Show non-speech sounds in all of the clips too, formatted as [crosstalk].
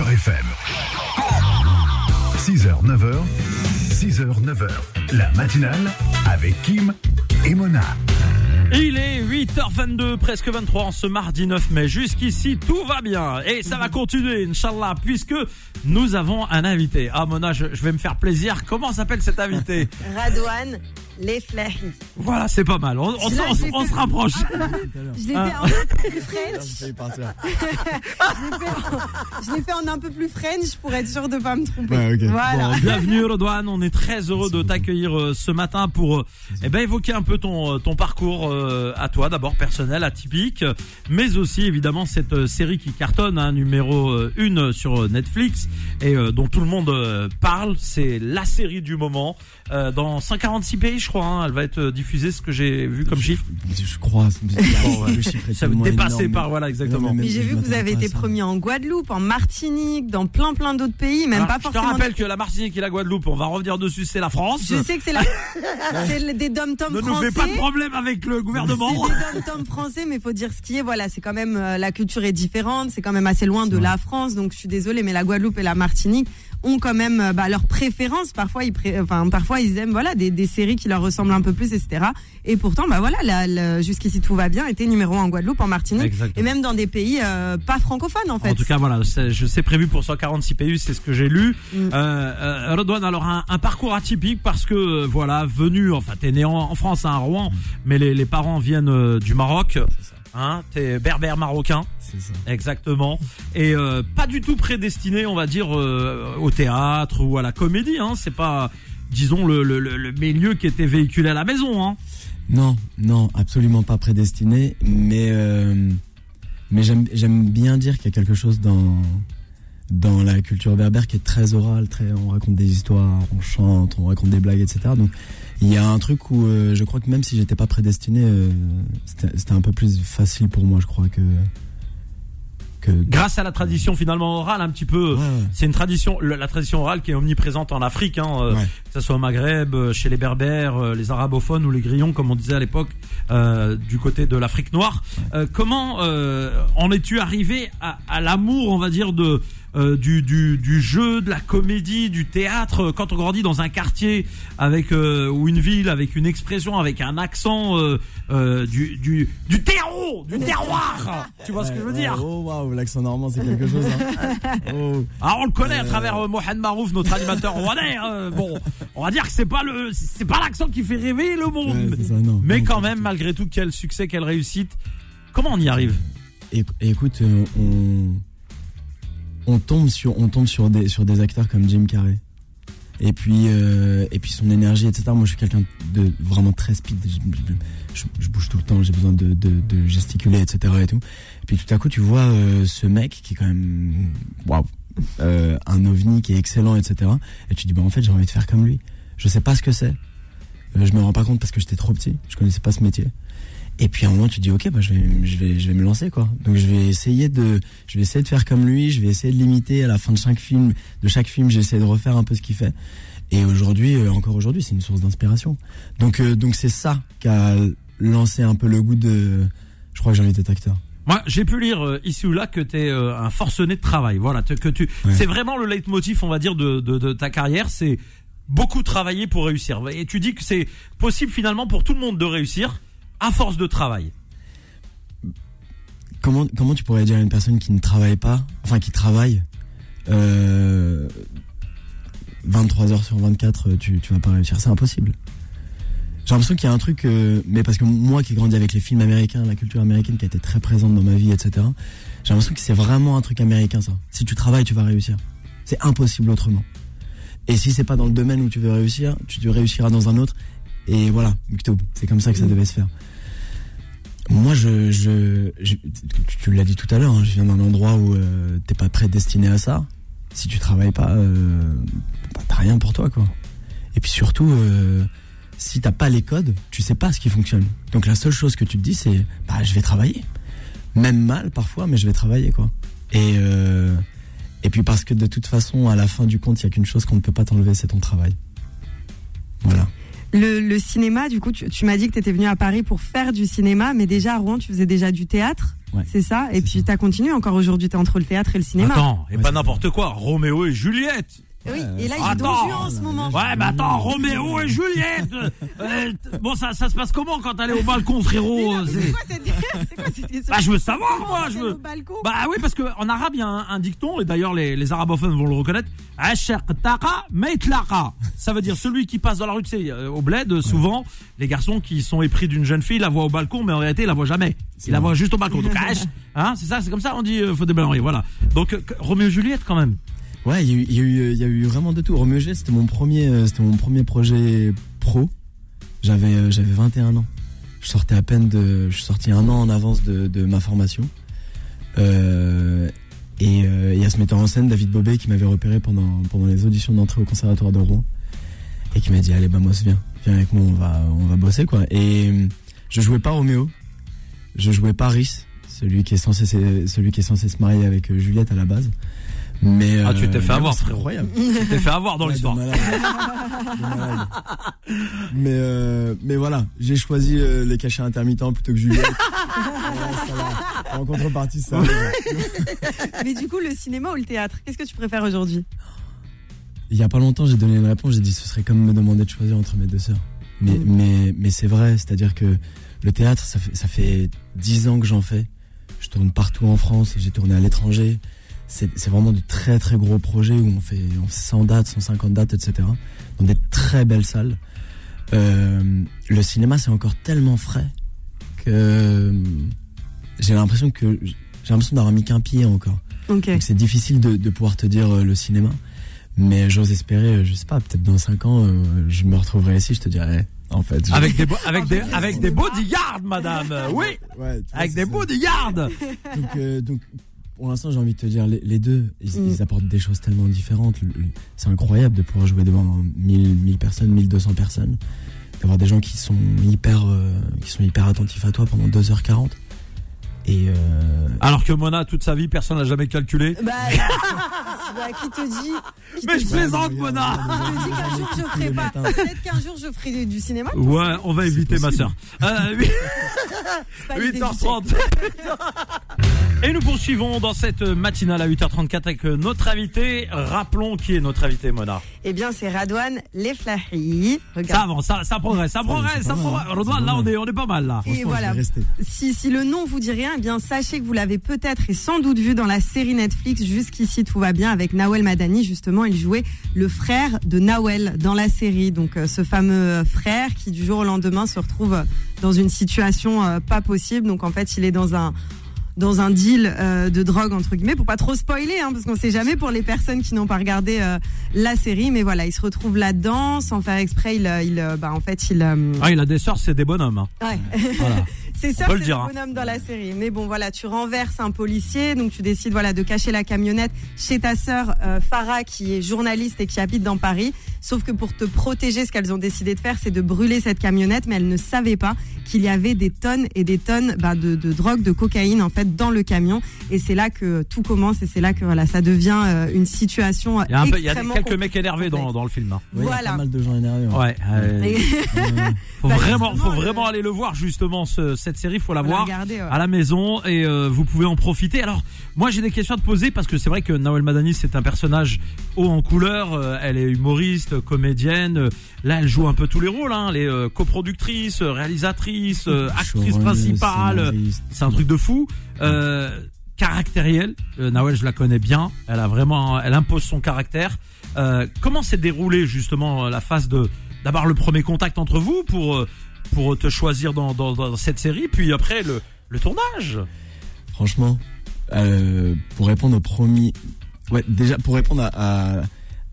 Beurre FM. 6h, 9h, 6h, 9h. La matinale avec Kim et Mona. Il est 8h22, presque 23 en ce mardi 9 mai. Jusqu'ici, tout va bien. Et ça va continuer, Inch'Allah, puisque nous avons un invité. Ah, Mona, je, je vais me faire plaisir. Comment s'appelle cet invité? Radouane Les Flahi. Voilà, c'est pas mal. On, se rapproche. [laughs] Je l'ai Ah. [laughs] fait en un peu [laughs] plus French. Je l'ai fait, en- je l'ai fait en un peu plus French pour être sûr de pas me tromper. Ouais, ok. Voilà. Bon, bienvenue Redouane, on est très heureux de t'accueillir euh, ce matin pour euh, eh ben, évoquer un peu ton, euh, ton parcours euh, à toi, d'abord personnel, atypique, mais aussi évidemment cette série qui cartonne, hein, numéro 1 sur Netflix et euh, dont tout le monde parle, c'est la série du moment, euh, dans 146 pays je crois, hein, elle va être euh, diffusée, ce que j'ai vu comme chiffre, Je crois. Bon, ouais. le chiffre est [laughs] ça tellement dépasser par, voilà exactement. J'ai vu que vous avez été premier en Guadeloupe, en Martinique, dans plein plein d'autres pays, même Alors, pas je te forcément. rappelle que la Martinique et la Guadeloupe, on va revenir dessus, c'est la France. Je sais que c'est la... [laughs] [laughs] c'est des dom-toms Ne nous français. fais pas de problème avec le gouvernement. C'est des dom-toms français, mais faut dire ce qui est. Voilà, c'est quand même euh, la culture est différente. C'est quand même assez loin de la France, donc je suis désolée, mais la Guadeloupe et la Martinique ont quand même euh, bah, leurs préférences. Parfois, ils, pré- enfin, parfois ils aiment voilà des, des séries qui leur ressemblent un peu plus, etc. Et pourtant, bah voilà, la- la- jusqu'ici tout va bien. Était numéro un en Guadeloupe, en Martinique, Exactement. et même dans des pays euh, pas francophones en fait. En tout cas, voilà, c'est- je sais prévu pour 146 pays, c'est ce que j'ai lu. Mm. Euh, euh, Redouane, alors un, un parcours atypique parce que euh, voilà, venu, enfin, t'es né en, en France, hein, à Rouen, mais les, les parents viennent euh, du Maroc. Hein, t'es berbère marocain, C'est ça. exactement, et euh, pas du tout prédestiné, on va dire, euh, au théâtre ou à la comédie. Hein, c'est pas, disons, le, le, le, le milieu qui était véhiculé à la maison. Hein. Non, non, absolument pas prédestiné. Mais, euh, mais j'aime, j'aime bien dire qu'il y a quelque chose dans, dans la culture berbère qui est très orale. Très, on raconte des histoires, on chante, on raconte des blagues, etc. Donc il y a un truc où euh, je crois que même si j'étais pas prédestiné, euh, c'était, c'était un peu plus facile pour moi, je crois que. que Grâce à la tradition finalement orale, un petit peu. Ouais, ouais. C'est une tradition, la tradition orale qui est omniprésente en Afrique, hein, euh, Ouais. que ce soit au Maghreb, euh, chez les Berbères, euh, les arabophones ou les grillons, comme on disait à l'époque, euh, du côté de l'Afrique noire. Euh, comment euh, en es-tu arrivé à, à l'amour, on va dire, de euh, du, du, du jeu, de la comédie, du théâtre Quand on grandit dans un quartier avec euh, ou une ville avec une expression, avec un accent euh, euh, du, du du terreau, du terroir. [laughs] Tu vois ce que je veux dire? Oh waouh, l'accent normand c'est quelque chose. Hein. [laughs] Oh. Alors on le connaît à Euh. travers euh, Mohamed Marouf, notre animateur rwandais. hein. Bon, on va dire que c'est pas le, c'est pas l'accent qui fait rêver le monde, Ouais, c'est ça, non. mais Non, quand même, malgré tout, quel succès, quelle réussite. Comment on y arrive? Écoute, on, on tombe sur, on tombe sur des, sur des acteurs comme Jim Carrey. Et puis, euh, et puis son énergie, etc. Moi, je suis quelqu'un de vraiment très speed. Je, bouge tout le temps, j'ai besoin de, de, gesticuler, etc. Et, tout. puis tout à coup, tu vois euh, ce mec qui est quand même, waouh, euh, un ovni qui est excellent, etc. Et tu dis, bah en fait, j'ai envie de faire comme lui. Je sais pas ce que c'est. Euh, je me rends pas compte parce que j'étais trop petit. Je connaissais pas ce métier. Et puis à un moment, tu te dis, ok, bah, je vais, je vais, je vais me lancer, quoi. Donc je vais essayer de, je vais essayer de faire comme lui. Je vais essayer de l'imiter. À la fin de chaque film, de chaque film, j'essaie de refaire un peu ce qu'il fait. Et aujourd'hui, euh, encore aujourd'hui, c'est une source d'inspiration. Donc, euh, donc c'est ça qui a lancé un peu le goût de. Je crois que j'ai envie d'être acteur. Moi, j'ai pu lire euh, ici ou là que tu es un forcené de travail. Voilà, que tu, Ouais. c'est vraiment le leitmotiv, on va dire, de, de, de ta carrière, c'est beaucoup travailler pour réussir. Et tu dis que c'est possible finalement pour tout le monde de réussir à force de travail. Comment, comment tu pourrais dire à une personne qui ne travaille pas, enfin qui travaille, euh, 23 heures sur 24, tu, tu vas pas réussir? C'est impossible. J'ai l'impression qu'il y a un truc, euh, mais parce que moi qui ai grandi avec les films américains, la culture américaine qui a été très présente dans ma vie, etc., j'ai l'impression que c'est vraiment un truc américain ça. Si tu travailles, tu vas réussir. C'est impossible autrement. Et si c'est pas dans le domaine où tu veux réussir, tu réussiras dans un autre. Et voilà, c'est comme ça que ça devait se faire. Moi, je, je, je- tu, l'as dit tout à l'heure, hein, je viens d'un endroit où euh, t'es pas prédestiné à ça. Si tu travailles pas, euh, bah, t'as rien pour toi, quoi. Et puis surtout, euh, si t'as pas les codes, tu sais pas ce qui fonctionne. Donc la seule chose que tu te dis, c'est, bah, je vais travailler. Même mal parfois, mais je vais travailler, quoi. Et euh, et puis parce que de toute façon, à la fin du compte, il y a qu'une chose qu'on ne peut pas t'enlever, c'est ton travail. Voilà. Le, le cinéma, du coup, tu, tu m'as dit que tu étais venu à Paris pour faire du cinéma, mais déjà à Rouen, tu faisais déjà du théâtre. Ouais. C'est ça? Et puis tu as continué encore aujourd'hui, tu es entre le théâtre et le cinéma. Attends, et Ouais, pas n'importe quoi. Roméo et Juliette. Oui, et là il est en ce moment. Ouais, mais attends, Roméo et Juliette. [laughs] Euh, t- bon, ça, ça se passe comment quand t'allais au balcon, frérot Mais C'est- C'est quoi cette [laughs] c'est quoi cette question Bah, je veux savoir, moi. Je Au veux. balcon Bah oui, parce qu'en arabe, il y a un, un dicton, et d'ailleurs les, les arabophones vont le reconnaître. Ashaq taqa maitlaqa. Ça veut dire celui qui passe dans la rue, tu sais, euh, au bled, euh, souvent, les garçons qui sont épris d'une jeune fille la voient au balcon, mais en réalité, ils la voient jamais. Ils la voient juste au balcon. Donc, Ash, [laughs] hein, c'est ça, c'est comme ça, on dit, euh, faut des voilà. Donc, euh, Roméo et Juliette, quand même. Ouais, il y, y y a eu vraiment de tout. Et Juliette, c'était mon premier, euh, c'était mon premier projet pro. J'avais, euh, j'avais 21 ans. Je sortais à peine de, je suis sorti un an en avance de, ma formation. Euh, et il y a ce metteur en scène, David Bobet, qui m'avait repéré pendant, pendant les auditions d'entrée au conservatoire de Rouen. Et qui m'a dit, allez, Bamos, viens. Viens avec moi, on va, on va bosser, quoi. Et euh, je jouais pas Roméo. Je jouais pas Rhys, celui qui est censé, celui qui est censé se marier avec Juliette à la base. Mais, Ah, tu t'es euh, fait mais avoir, frérot. incroyable. [laughs] Tu t'es fait avoir dans Ouais, l'histoire. mais, euh, mais voilà, j'ai choisi euh, les cachets intermittents plutôt que Juliette. [laughs] Ouais, ça va. En contrepartie, ça. [laughs] Mais du coup, le cinéma ou le théâtre Qu'est-ce que tu préfères aujourd'hui? Il y a pas longtemps, j'ai donné une réponse. J'ai dit ce serait comme me demander de choisir entre mes deux sœurs. Mais, Mm. mais, mais c'est vrai, c'est-à-dire que le théâtre, ça fait, ça fait 10 ans que j'en fais. Je tourne partout en France, j'ai tourné à l'étranger. C'est c'est vraiment de très très gros projets où on fait, on fait 100 dates, 150 dates, etc. Dans des très belles salles. Euh, le cinéma, c'est encore tellement frais que euh, j'ai l'impression que j'ai l'impression d'avoir mis qu'un pied encore. Donc c'est difficile de, de pouvoir te dire euh, le cinéma. Mais j'ose espérer, je sais pas, peut-être dans 5 ans, euh, je me retrouverai ici, je te dirais, en fait. je- Avec des, avec des, [laughs] avec des bodyguards, madame. Oui. Ouais, tu vois, Avec des ça. bodyguards. Donc, euh, donc, pour l'instant, j'ai envie de te dire, les, les deux, ils, Mm. ils apportent des choses tellement différentes. C'est incroyable de pouvoir jouer devant 1000, 1000 personnes, 1200 personnes. D'avoir des gens qui sont hyper, euh, qui sont hyper attentifs à toi pendant 2h40. Et, euh, Alors que Mona, toute sa vie, personne n'a jamais calculé. Bah, [laughs] bah, qui te dit qui Mais te je dit- plaisante, Mona. qui te dit qu'un jour je ferai pas Peut-être qu'un jour je ferai du cinéma. Ouais, on va éviter ma sœur. [laughs] Euh, oui. C'est pas [laughs] l'idée du 8h30. Et nous poursuivons dans cette matinale à 8h34 avec notre invité. Rappelons qui est notre invité, Mona. Eh bien, c'est Radouane Leflahi. Ça avance, ça, ça progresse, ça progresse, ça progresse. hein. Redouane, C'est là, on est, on est pas mal, là. Et voilà. Si, si le nom vous dit rien, eh bien sachez que vous l'avez peut-être et sans doute vu dans la série Netflix Jusqu'ici tout va bien avec Nawel Madani. Justement, il jouait le frère de Nawel dans la série. Donc euh, ce fameux frère qui du jour au lendemain se retrouve dans une situation euh, pas possible. Donc en fait, il est dans un dans un deal euh, de drogue entre guillemets pour pas trop spoiler hein, parce qu'on sait jamais pour les personnes qui n'ont pas regardé euh, la série mais voilà il se retrouve là-dedans sans faire exprès il, euh, il euh, bah en fait il euh, Ah, il a des sœurs, c'est des bonhommes. hein. ouais. Voilà. [laughs] C'est ça, c'est le hein. bonhomme dans la série. Mais bon, voilà, tu renverses un policier, donc tu décides voilà de cacher la camionnette chez ta sœur euh, Farah, qui est journaliste et qui habite dans Paris. Sauf que pour te protéger, ce qu'elles ont décidé de faire, c'est de brûler cette camionnette, mais elles ne savaient pas qu'il y avait des tonnes et des tonnes bah, de, de drogue, de cocaïne en fait dans le camion. Et c'est là que tout commence et c'est là que voilà, ça devient euh, une situation. Il y a, un peu, il y a extrêmement quelques mecs énervés dans, dans le film. hein. Ouais, il y a Voilà. pas mal de gens énervés. ouais. Euh, [laughs] faut Bah, vraiment, faut le- vraiment aller le voir justement ce- cette série. Faut la Faut la voir regarder, ouais. à la maison et euh, vous pouvez en profiter. Alors, moi j'ai des questions à te poser parce que c'est vrai que Nawel Madani c'est un personnage haut en couleur. Euh, elle est humoriste, comédienne. Euh, Là, elle joue un peu tous les rôles. Hein. Elle est euh, coproductrice, réalisatrice, euh, actrice principale. C'est un truc de fou. Euh, caractériel. Euh, Nawel, je la connais bien. Elle a vraiment, elle impose son caractère. Euh, comment s'est déroulée justement la phase de d'abord le premier contact entre vous pour euh, pour te choisir dans, dans, dans cette série, puis après le le tournage. Franchement, euh, pour répondre au premier, ouais, déjà pour répondre à, à,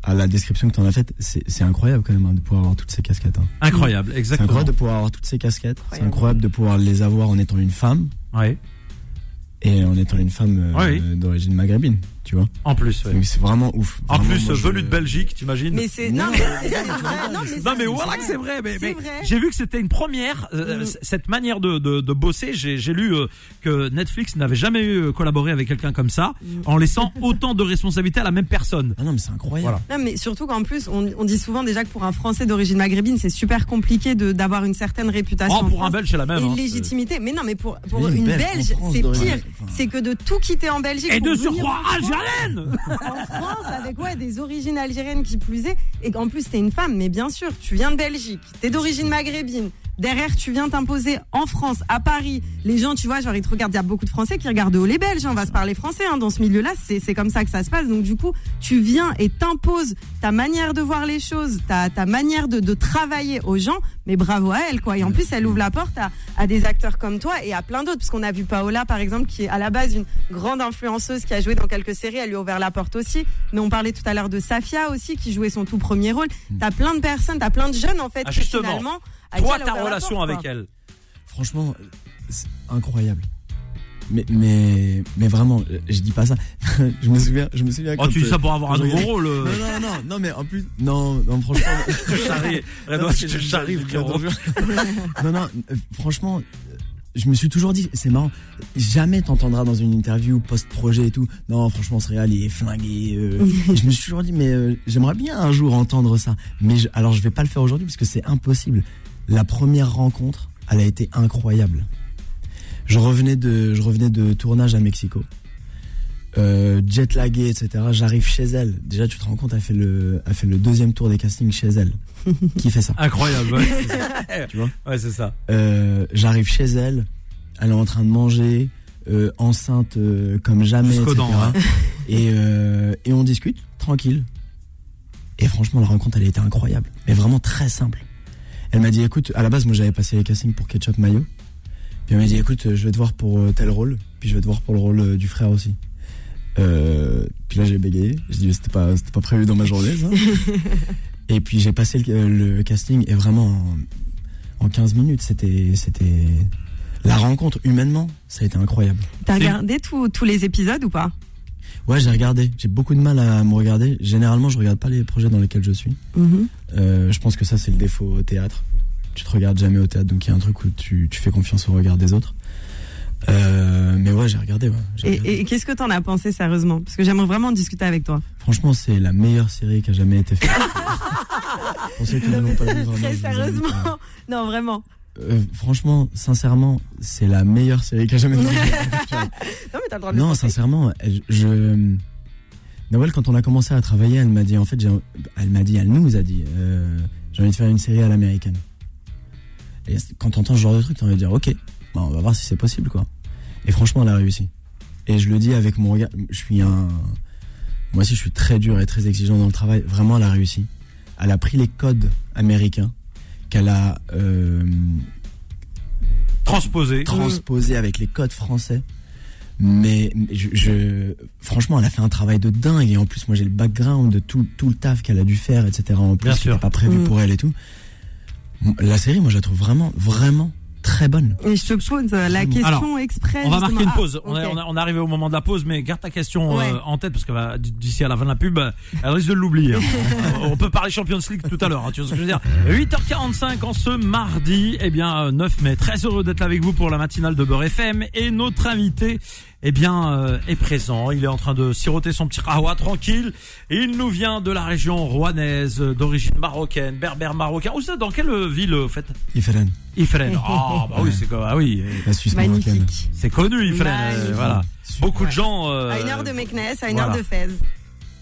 à la description que tu en as faite, c'est c'est incroyable quand même hein, de pouvoir avoir toutes ces casquettes. hein. Incroyable, C'est exactement. incroyable de pouvoir avoir toutes ces casquettes. C'est Incroyable. de pouvoir les avoir en étant une femme Ouais. et en étant une femme euh, Oui. d'origine maghrébine, tu vois. En plus, ouais. C'est vraiment ouf. En plus, moi, je- venu de Belgique, t'imagines Mais c'est Non, non, mais c'est vrai. Non, mais, voilà que c'est vrai. Mais, mais j'ai vu que c'était une première. euh, Mm. Cette manière de, de, de bosser, j'ai lu euh, que Netflix n'avait jamais eu euh, collaboré avec quelqu'un comme ça, Mm. en laissant [laughs] autant de responsabilités à la même personne. Ah non, mais c'est incroyable. Voilà. Non, mais surtout qu'en plus, on, on dit souvent déjà que pour un Français d'origine maghrébine, c'est super compliqué de d'avoir une certaine réputation. Oh, pour un Belge, c'est la même. et hein. une légitimité. Mais non, mais pour, une une Belge c'est pire. C'est que de tout quitter en Belgique. Et de surcroît, en France, en avec ouais, des origines algériennes qui plus est, et qu'en plus t'es une femme, mais bien sûr, tu viens de Belgique, t'es d'origine maghrébine. Derrière, tu viens t'imposer en France, à Paris. Les gens, tu vois, genre, ils te regardent. Il y a beaucoup de Français qui regardent les Belges. On va se parler français hein, dans ce milieu-là. C'est comme ça que ça se passe. Donc, du coup, tu viens et t'imposes ta manière de voir les choses, ta, ta manière de, de travailler aux gens. Mais bravo à elle, quoi. Et en plus, elle ouvre la porte à, à des acteurs comme toi et à plein d'autres. Parce qu'on a vu Paola, par exemple, qui est à la base une grande influenceuse qui a joué dans quelques séries. Elle lui a ouvert la porte aussi. Mais on parlait tout à l'heure de Safia aussi, qui jouait son tout premier rôle. T'as plein de personnes, t'as plein de jeunes, en fait, Ah, qui, finalement. Toi, elle ta relation porte, avec quoi. elle. Franchement, c'est incroyable. Mais, mais, mais vraiment, je dis pas ça. [laughs] je me souviens, je me souviens Oh, tu dis ça pour avoir un nouveau rôle. euh. Non, non, non, non, mais en plus, non, non, franchement. Je te charrie. Parce je te charrie, frérot. [laughs] non, non, franchement, je me suis toujours dit, c'est marrant, jamais t'entendras dans une interview post-projet et tout. Non, franchement, ce réal, il est flingué. euh. [laughs] Je me suis toujours dit, mais euh, j'aimerais bien un jour entendre ça. Mais je- alors, je vais pas le faire aujourd'hui parce que c'est impossible. La première rencontre, elle a été incroyable. Je revenais de, je revenais de tournage à Mexico. Euh, jet lagué, etc. J'arrive chez elle. Déjà, tu te rends compte, elle fait le, elle fait le deuxième tour des castings chez elle. [laughs] Qui fait ça Incroyable. Ouais. [laughs] Tu vois Ouais, c'est ça. Euh, j'arrive chez elle, elle est en train de manger, euh, enceinte euh, comme jamais, etc. dents, ouais. [laughs] et, euh, et on discute, tranquille. Et franchement, la rencontre, elle a été incroyable. Mais vraiment très simple. Elle m'a dit, écoute, à la base, moi, j'avais passé les castings pour Ketchup Mayo. Puis elle m'a dit, écoute, je vais te voir pour euh, tel rôle, puis je vais te voir pour le rôle euh, du frère aussi. Euh, puis là, j'ai bégayé. J'ai dit, c'était pas, c'était pas prévu dans ma journée, ça. [laughs] et puis j'ai passé le, le casting et vraiment en, en 15 minutes, c'était, c'était la rencontre humainement, ça a été incroyable. T'as regardé tous tous les épisodes ou pas? Ouais, j'ai regardé. J'ai beaucoup de mal à me regarder. Généralement, je regarde pas les projets dans lesquels je suis. Euh, je pense que ça, c'est le défaut au théâtre. Tu te regardes jamais au théâtre, donc il y a un truc où tu, tu fais confiance au regard des autres. Euh, mais ouais, j'ai regardé. Ouais, j'ai Et, regardé. et qu'est-ce que t'en as pensé sérieusement? Parce que j'aimerais vraiment discuter avec toi. Franchement, c'est la meilleure série qui a jamais été faite. Pour ceux qui ne l'ont pas vu, vraiment, Très sérieusement. Non, vraiment. Euh, franchement, sincèrement, c'est la meilleure série qui a jamais. [laughs] Non, mais t'as le droit de Non, sincèrement, elle- je. Noël, quand on a commencé à travailler, elle m'a dit, en fait, elle m'a dit, elle nous a dit, euh, j'ai envie de faire une série à l'américaine. Et quand t'entends ce genre de truc, t'as envie de dire, ok, bah, on va voir si c'est possible, quoi. Et franchement, elle a réussi. Et je le dis avec mon regard, je suis un, moi aussi, je suis très dur et très exigeant dans le travail. Vraiment, elle a réussi. Elle a pris les codes américains qu'elle a euh, Transposé. transposé avec les codes français. Mais je, je- franchement, elle a fait un travail de dingue. Et en plus, moi, j'ai le background de tout, tout le taf qu'elle a dû faire, etc. En plus, Bien qui sûr. n'était pas prévu Mm. pour elle et tout. La série, moi, je la trouve vraiment, vraiment très bonne. Et je te pose euh, la question Alors, exprès. On va justement. marquer une Ah, pause. On, est, ok. on, est- on est arrivé au moment de la pause, mais garde ta question Ouais. euh, en tête parce que va- d'ici à la fin de la pub, euh, elle risque de l'oublier. hein. Euh, [laughs] on peut parler Champions League tout à l'heure. hein, tu vois ce que je veux dire 8h45 en ce mardi, eh bien euh, 9 mai. Très heureux d'être avec vous pour la matinale de Beurre FM et notre invité. Eh bien, euh, est présent. Il est en train de siroter son petit rawa tranquille. Il nous vient de la région rouennaise, euh, d'origine marocaine, berbère marocain. Où ça Dans quelle euh, ville, au fait? Iferen, Ifren. Ah, bah oui, c'est comme, ah oui. euh, la Suisse marocaine. Magnifique. c'est connu, Ifren. euh, voilà. Beaucoup de gens. euh, À une heure de Meknes, à une voilà. heure de Fès.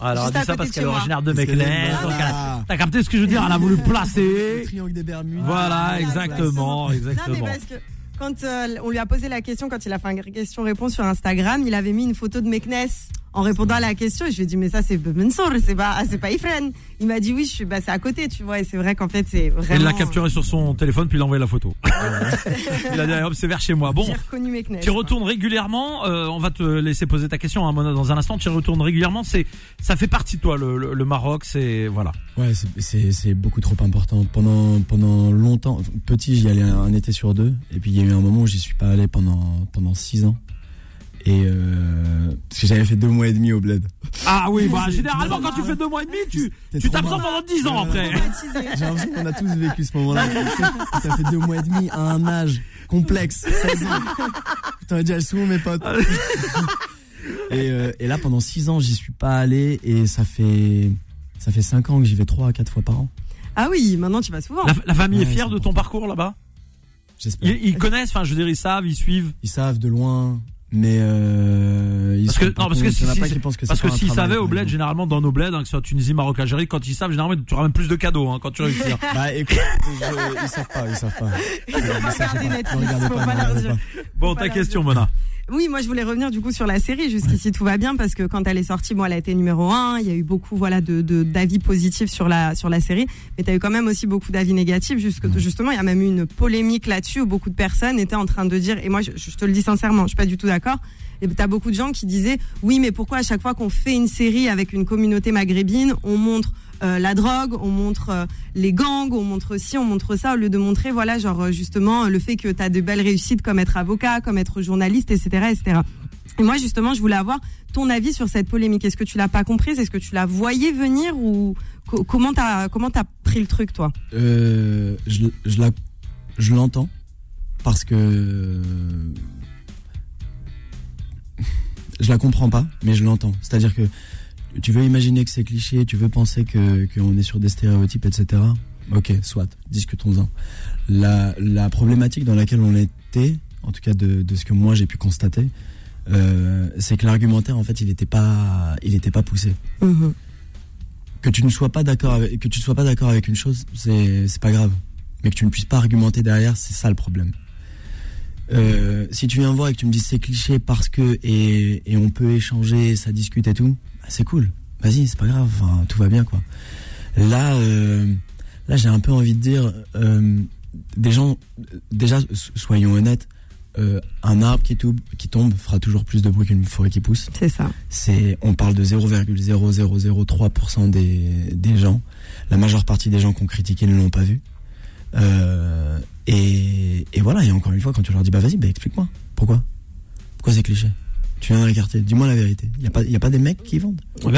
Alors, dit ça parce qu'elle est originaire de Meknès. là. donc elle a- T'as capté ce que je veux dire? Elle a voulu [laughs] placer. triangle des Bermudes. Voilà, exactement, Non, mais exactement. parce que quand euh, on lui a posé la question, quand il a fait un question-réponse sur Instagram, il avait mis une photo de Meknes en répondant à la question. Et je lui ai dit, mais ça, c'est Mansour, c'est pas, c'est pas Ifren. Il m'a dit, oui, je suis, bah, c'est à côté, tu vois. Et c'est vrai qu'en fait, c'est vraiment. Il l'a capturé sur son téléphone puis il a envoyé la photo. [laughs] il a dit hop c'est vers chez moi. Bon, J'ai reconnu Meknes. tu retournes régulièrement. euh, on va te laisser poser ta question hein, Mona, dans un instant. Tu y retournes régulièrement. C'est ça fait partie de toi le, le- le Maroc. C'est voilà. Ouais, c'est- beaucoup trop important. Pendant pendant longtemps, petit, j'y allais un, un été sur deux, et puis il y a eu un moment où j'y suis pas allé pendant pendant six ans. Et euh, parce que j'avais fait deux mois et demi au bled. Ah oui, [laughs] bah généralement quand tu fais deux mois et demi, tu tu t'absentes pendant 10 ans après. J'ai l'impression qu'on a tous vécu ce moment-là. [laughs] T'as fait deux mois et demi à un âge complexe, 16 ans. Putain, déjà souvent mes potes. [laughs] Et, euh, et là, pendant 6 ans, j'y suis pas allé et ça fait ça fait 5 ans que j'y vais 3 à 4 fois par an. Ah oui, maintenant tu vas souvent. La, la famille est fière de ton parcours là-bas? J'espère. ils, ils connaissent, enfin je veux dire, ils savent, ils suivent. Ils savent de loin, mais euh, ils Parce que- non, parce que si- que Parce que s'ils savaient au bled, généralement dans nos bleds, hein, que ce soit Tunisie, Maroc, Algérie, quand ils savent, généralement tu ramènes plus de cadeaux hein, quand tu réussis. hein. [laughs] Bah écoute, je- ils savent pas, ils savent pas. Ils Netflix, regardez faut pas, pas pas. Bon, ta question, Mona. Oui, moi je voulais revenir du coup sur la série. Jusqu'ici tout va bien parce que quand elle est sortie, bon, elle a été numéro un. Il y a eu beaucoup voilà de d'avis positifs sur la sur la série, mais tu as eu quand même aussi beaucoup d'avis négatifs. Jusque, justement, il y a même eu une polémique là-dessus où beaucoup de personnes étaient en train de dire, et moi je, je te le dis sincèrement, je suis pas du tout d'accord. Et t'as beaucoup de gens qui disaient oui, mais pourquoi à chaque fois qu'on fait une série avec une communauté maghrébine, on montre euh, la drogue, on montre euh, les gangs, on montre ci, on montre ça, au lieu de montrer voilà genre euh, justement le fait que t'as de belles réussites comme être avocat, comme être journaliste, etc., etc. Et moi justement, je voulais avoir ton avis sur cette polémique. Est-ce que tu l'as pas comprise? Est-ce que tu la voyais venir ou co- comment t'as comment t'as pris le truc toi? Je, je l'entends parce que je la comprends pas, mais je l'entends. C'est-à-dire que tu veux imaginer que c'est cliché, tu veux penser que qu'on est sur des stéréotypes, etc. Ok, soit, discutons-en. La, la problématique dans laquelle on était, en tout cas de, de ce que moi j'ai pu constater, euh, c'est que l'argumentaire en fait il n'était pas, il était pas poussé que tu ne sois pas d'accord avec que tu ne sois pas d'accord avec une chose, c'est c'est pas grave. Mais que tu ne puisses pas argumenter derrière, c'est ça le problème. Euh, si tu viens voir et que tu me dis c'est cliché parce que et, et on peut échanger, ça discute et tout, bah, c'est cool. Vas-y, c'est pas grave. Enfin, tout va bien quoi. Là, euh, là, j'ai un peu envie de dire, euh, des gens, déjà, so- soyons honnêtes, un arbre qui tombe, qui tombe fera toujours plus de bruit qu'une forêt qui pousse C'est ça. c'est on parle de 0,0003% des, des gens. La majeure partie des gens qui ont critiqué ne l'ont pas vu. Euh, et, et voilà, et encore une fois, quand tu leur dis, bah vas-y, bah explique-moi. Pourquoi? Pourquoi c'est cliché? Tu viens dans les quartiers, dis-moi la vérité. Il n'y a, pas- y a pas des mecs qui vendent Il Ouais, n'y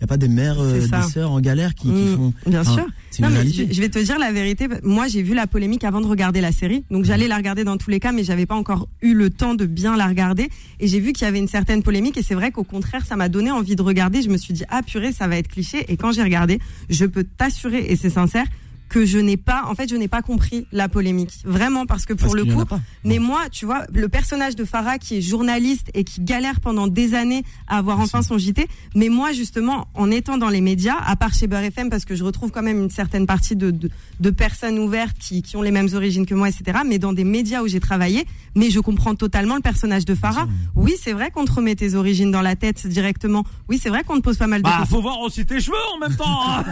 a, pas des mères, euh, des sœurs en galère qui, qui Mm, font. Bien Enfin, sûr. Non, mais je, je vais te dire la vérité. Moi, j'ai vu la polémique avant de regarder la série. Donc, j'allais la regarder dans tous les cas, mais j'avais pas encore eu le temps de bien la regarder. Et j'ai vu qu'il y avait une certaine polémique. Et c'est vrai qu'au contraire, ça m'a donné envie de regarder. Je me suis dit, ah purée, ça va être cliché. Et quand j'ai regardé, je peux t'assurer, et c'est sincère, que je n'ai pas, en fait, je n'ai pas compris la polémique. Vraiment, parce que pour Parce le coup, mais moi, tu vois, le personnage de Farah qui est journaliste et qui galère pendant des années à avoir enfin son JT, mais moi justement, en étant dans les médias, à part chez Beurre FM, parce que je retrouve quand même une certaine partie de, de, de personnes ouvertes qui, qui ont les mêmes origines que moi, etc. Mais dans des médias où j'ai travaillé, mais je comprends totalement le personnage de Farah. Oui, c'est vrai qu'on te remet tes origines dans la tête directement. Oui, c'est vrai qu'on te pose pas mal de Bah, questions. faut voir aussi tes cheveux en même temps. hein.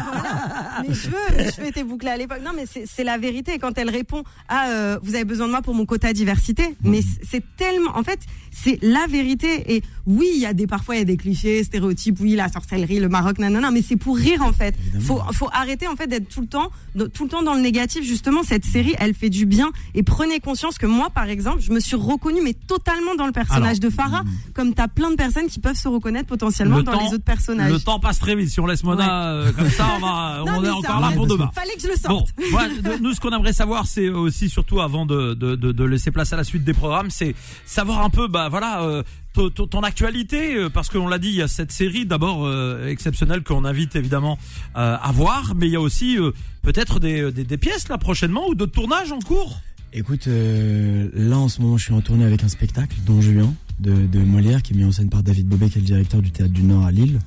[laughs] mes cheveux, mes cheveux étaient à l'époque. Non, mais c'est la vérité. Quand elle répond, ah, euh, vous avez besoin de moi pour mon quota diversité. Mais c- c'est tellement, en fait, c'est la vérité. Et oui, il y a des, parfois, il y a des clichés, stéréotypes. Oui, la sorcellerie, le Maroc, nanana. Mais c'est pour rire, en fait. Faut, faut arrêter, en fait, d'être tout le temps, tout le temps dans le négatif. Justement, cette série, elle fait du bien. Et prenez conscience que moi, par exemple, je me suis reconnue, mais totalement dans le personnage Alors, de Farah. Comme t'as plein de personnes qui peuvent se reconnaître potentiellement Le dans temps- les autres personnages. Le temps passe très vite. Si on laisse Mona euh, comme ça, on, va, [laughs] on est ça, encore là ouais, pour demain. Fallait que je le Bon, sorte. voilà, de- nous, ce qu'on aimerait savoir, c'est aussi, surtout avant de, de, de, de laisser place à la suite des programmes, c'est savoir un peu, bah voilà, euh, ton, actualité, euh, parce qu'on l'a dit, il y a cette série d'abord euh, exceptionnelle qu'on invite évidemment euh, à voir, mais il y a aussi euh, peut-être des, des, des pièces là prochainement ou d'autres tournages en cours. Écoute, euh, là en ce moment, je suis en tournée avec un spectacle, Don Juan, de, de Molière, qui est mis en scène par David Bobet, qui est le directeur du Théâtre du Nord à Lille.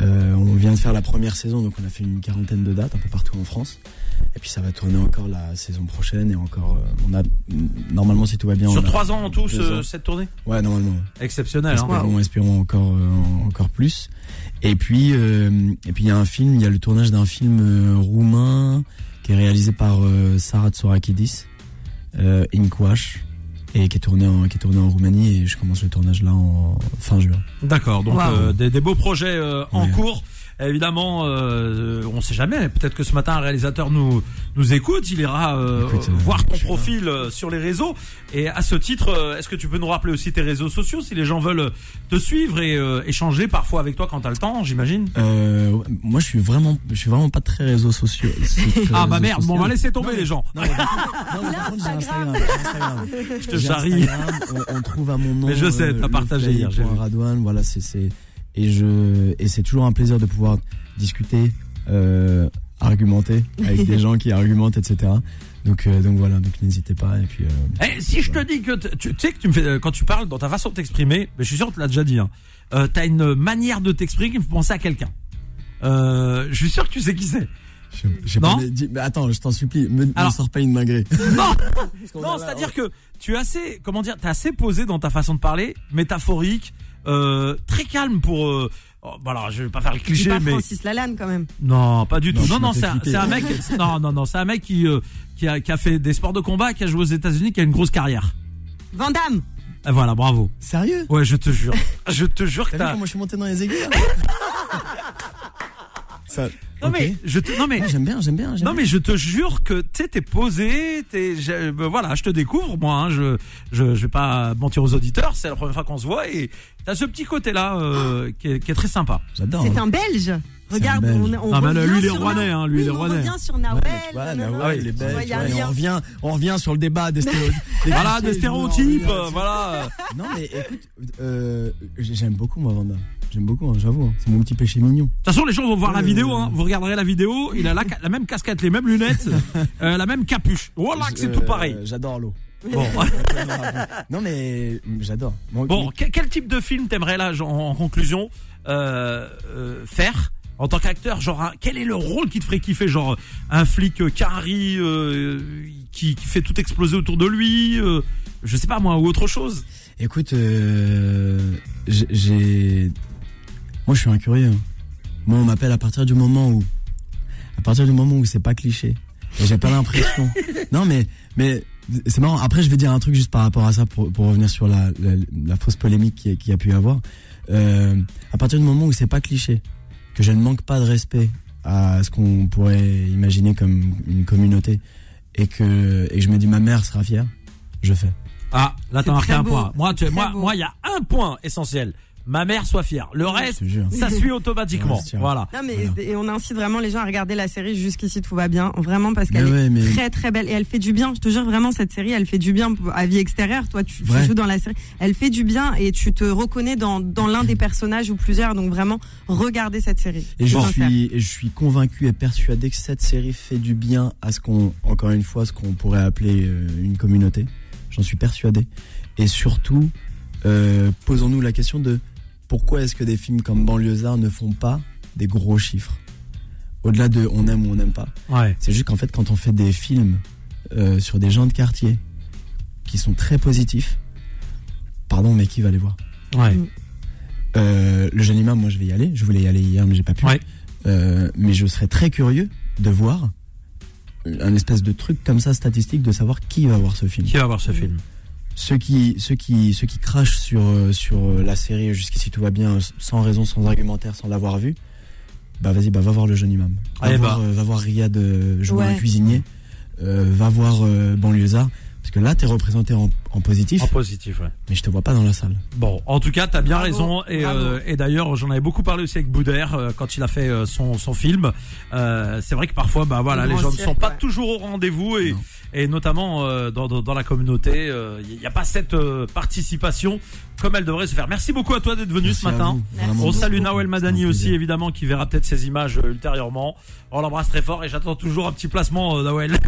Euh, on vient de faire la première saison, donc on a fait une quarantaine de dates un peu partout en France. Et puis ça va tourner encore la saison prochaine et encore. euh, on a normalement si tout va bien. Sur on a trois ans en tout, deux ce- ans. cette tournée? Ouais, normalement. Exceptionnelle. Hein. Espérons, espérons encore, euh, encore plus. Et puis, euh, et puis il y a un film, il y a le tournage d'un film euh, roumain qui est réalisé par euh, euh, Inkwash, et qui est tourné en, qui est tourné en Roumanie. Et je commence le tournage là en fin juin. D'accord, donc Wow. euh, des, des beaux projets euh, en Ouais. cours. Évidemment, euh, on sait jamais. Peut-être que ce matin un réalisateur nous nous écoute, il ira euh, Écoute, euh, voir ton profil euh, sur les réseaux. Et à ce titre, euh, est-ce que tu peux nous rappeler aussi tes réseaux sociaux si les gens veulent te suivre et euh, échanger parfois avec toi quand t'as le temps, j'imagine? Euh, moi, je suis vraiment, je suis vraiment pas très réseaux sociaux. [laughs] Ah bah merde, bon on va laisser tomber les gens. Non, mais par contre, [laughs] non, mais par contre, j'ai Instagram. j'ai Instagram. [laughs] Je te charrie. On, on trouve à mon nom. Mais je sais, t'as partagé hier. Radouane, voilà, c'est et je et c'est toujours un plaisir de pouvoir discuter, euh, argumenter avec [laughs] des gens qui argumentent, etc. Donc euh, donc voilà, donc n'hésitez pas et puis. Euh, Eh, si je te dis que tu, sais que tu me fais euh, quand tu parles dans ta façon de t'exprimer, mais je suis sûr que tu l'as déjà dit. Hein, euh, T'as une manière de t'exprimer qui me fait penser à quelqu'un. Euh, je suis sûr que tu sais qui c'est. je- j'ai Non pas dit- mais attends, je t'en supplie, me, me Alors- sors pas une dinguerie. [laughs] Non, non, c'est-à-dire que tu es assez, comment dire, t'es assez posé dans ta façon de parler, métaphorique, euh, très calme pour. Euh, oh, voilà, je vais pas faire le cliché, pas mais Francis Lalanne quand même. non, pas du Non, tout. Non, non, fait c'est un, un mec. [laughs] non, non, non, c'est un mec qui euh, qui a qui a fait des sports de combat, qui a joué aux États-Unis, qui a une grosse carrière. Van Damme. Et voilà, bravo. Sérieux? Ouais, je te jure, [laughs] je te jure que T'as comment je suis monté dans les aiguilles [laughs] Ça. Non mais je te, non mais Ouais, j'aime bien, j'aime bien. j'aime Non bien. mais je te jure que tu sais t'es posé, t'es ben voilà, je te découvre moi, hein, je, je je vais pas mentir aux auditeurs, c'est la première fois qu'on se voit et t'as ce petit côté là qui, est, qui est très sympa. J'adore. C'est un Belge. Regarde, on, on Ah, revient lui, il est Rouennais, Na- hein, lui, il est Oui, Rouennais. On revient sur Nawel. il est belge, un ouais, on revient, on revient sur le débat des [laughs] stéréotypes. Voilà des stéréotypes, euh, voilà. Non mais écoute, euh, j'aime beaucoup moi Vanda. J'aime beaucoup, hein, j'avoue. hein. C'est mon petit péché mignon. De toute façon, les gens vont voir la Euh. vidéo, hein. vous regarderez la vidéo, il a la, même casquette, les mêmes lunettes, [laughs] euh, la même capuche. Voilà que c'est Euh, tout pareil. J'adore l'eau. Bon, [laughs] non mais j'adore. Bon, bon que- quel type de film t'aimerais là, genre, en conclusion, euh, euh, faire en tant qu'acteur Genre, un- quel est le rôle qui te ferait kiffer Genre, un flic euh, carré euh, qui, qui fait tout exploser autour de lui euh, Je sais pas moi, ou autre chose? Écoute, euh, j'ai-. Moi, je suis un curieux. hein. Moi, on m'appelle à partir du moment où. À partir du moment où c'est pas cliché. J'ai pas l'impression. [laughs] non, mais, mais c'est marrant. Après, je vais dire un truc juste par rapport à ça pour, pour revenir sur la, la, la fausse polémique qui, qui a pu y avoir. Euh, à partir du moment où c'est pas cliché, que je ne manque pas de respect à ce qu'on pourrait imaginer comme une communauté et que, et que je me dis ma mère sera fière, je fais. Ah, là t'as marqué un beau, point. Moi, tu, moi, beau. moi, il y a un point essentiel. Ma mère soit fière. Le reste, ça suit [laughs] automatiquement. Ouais. Voilà. Non mais Voilà. et on incite vraiment les gens à regarder la série jusqu'ici tout va bien vraiment parce qu'elle est mais- très très belle et elle fait du bien je te jure vraiment cette série elle fait du bien à vie extérieure toi tu, joues dans la série elle fait du bien et tu te reconnais dans, dans l'un des personnages ou plusieurs donc vraiment regardez cette série Et je C'est sincère. suis, et je suis convaincu et persuadé que cette série fait du bien à ce qu'on, encore une fois, ce qu'on pourrait appeler euh, une communauté. J'en suis persuadé. Et surtout, euh, posons-nous la question de pourquoi est-ce que des films comme Banlieusard ne font pas des gros chiffres Au-delà de on aime ou on n'aime pas. Ouais. C'est juste qu'en fait, quand on fait des films euh, sur des gens de quartier qui sont très positifs, pardon, mais qui va les voir Ouais. euh, le jeune imam, moi je vais y aller. Je voulais y aller hier, mais j'ai pas pu. Ouais. Euh, mais je serais très curieux de voir un espèce de truc comme ça statistique de savoir qui va voir ce film. Qui va voir ce film Ceux qui, ceux qui, ceux qui crachent sur euh, sur euh, la série jusqu'ici tout va bien, sans raison, sans argumentaire, sans l'avoir vu. Bah vas-y, bah va voir le jeune imam. Va Eh voir, bah. euh, va voir Riyad euh, jouer Ouais. un cuisinier. Euh, va voir euh, banlieusard. Parce que là, t'es représenté en, en positif, En positif, ouais. mais je te vois pas dans la salle. Bon, en tout cas, t'as bien Bravo, raison. Et, euh, et d'ailleurs, j'en avais beaucoup parlé aussi avec Boudère euh, quand il a fait euh, son, son film. Euh, c'est vrai que parfois, bah voilà, Le les gens ne sont pas ouais. toujours au rendez-vous et, Non. Et notamment euh, dans, dans, dans la communauté, il n'y a pas cette euh, participation comme elle devrait se faire. Merci beaucoup à toi d'être venu Merci ce matin. On salue. Nawel Madani aussi, évidemment, qui verra peut-être ces images euh, ultérieurement. On l'embrasse très fort et j'attends toujours un petit placement, euh, Nawel. [laughs]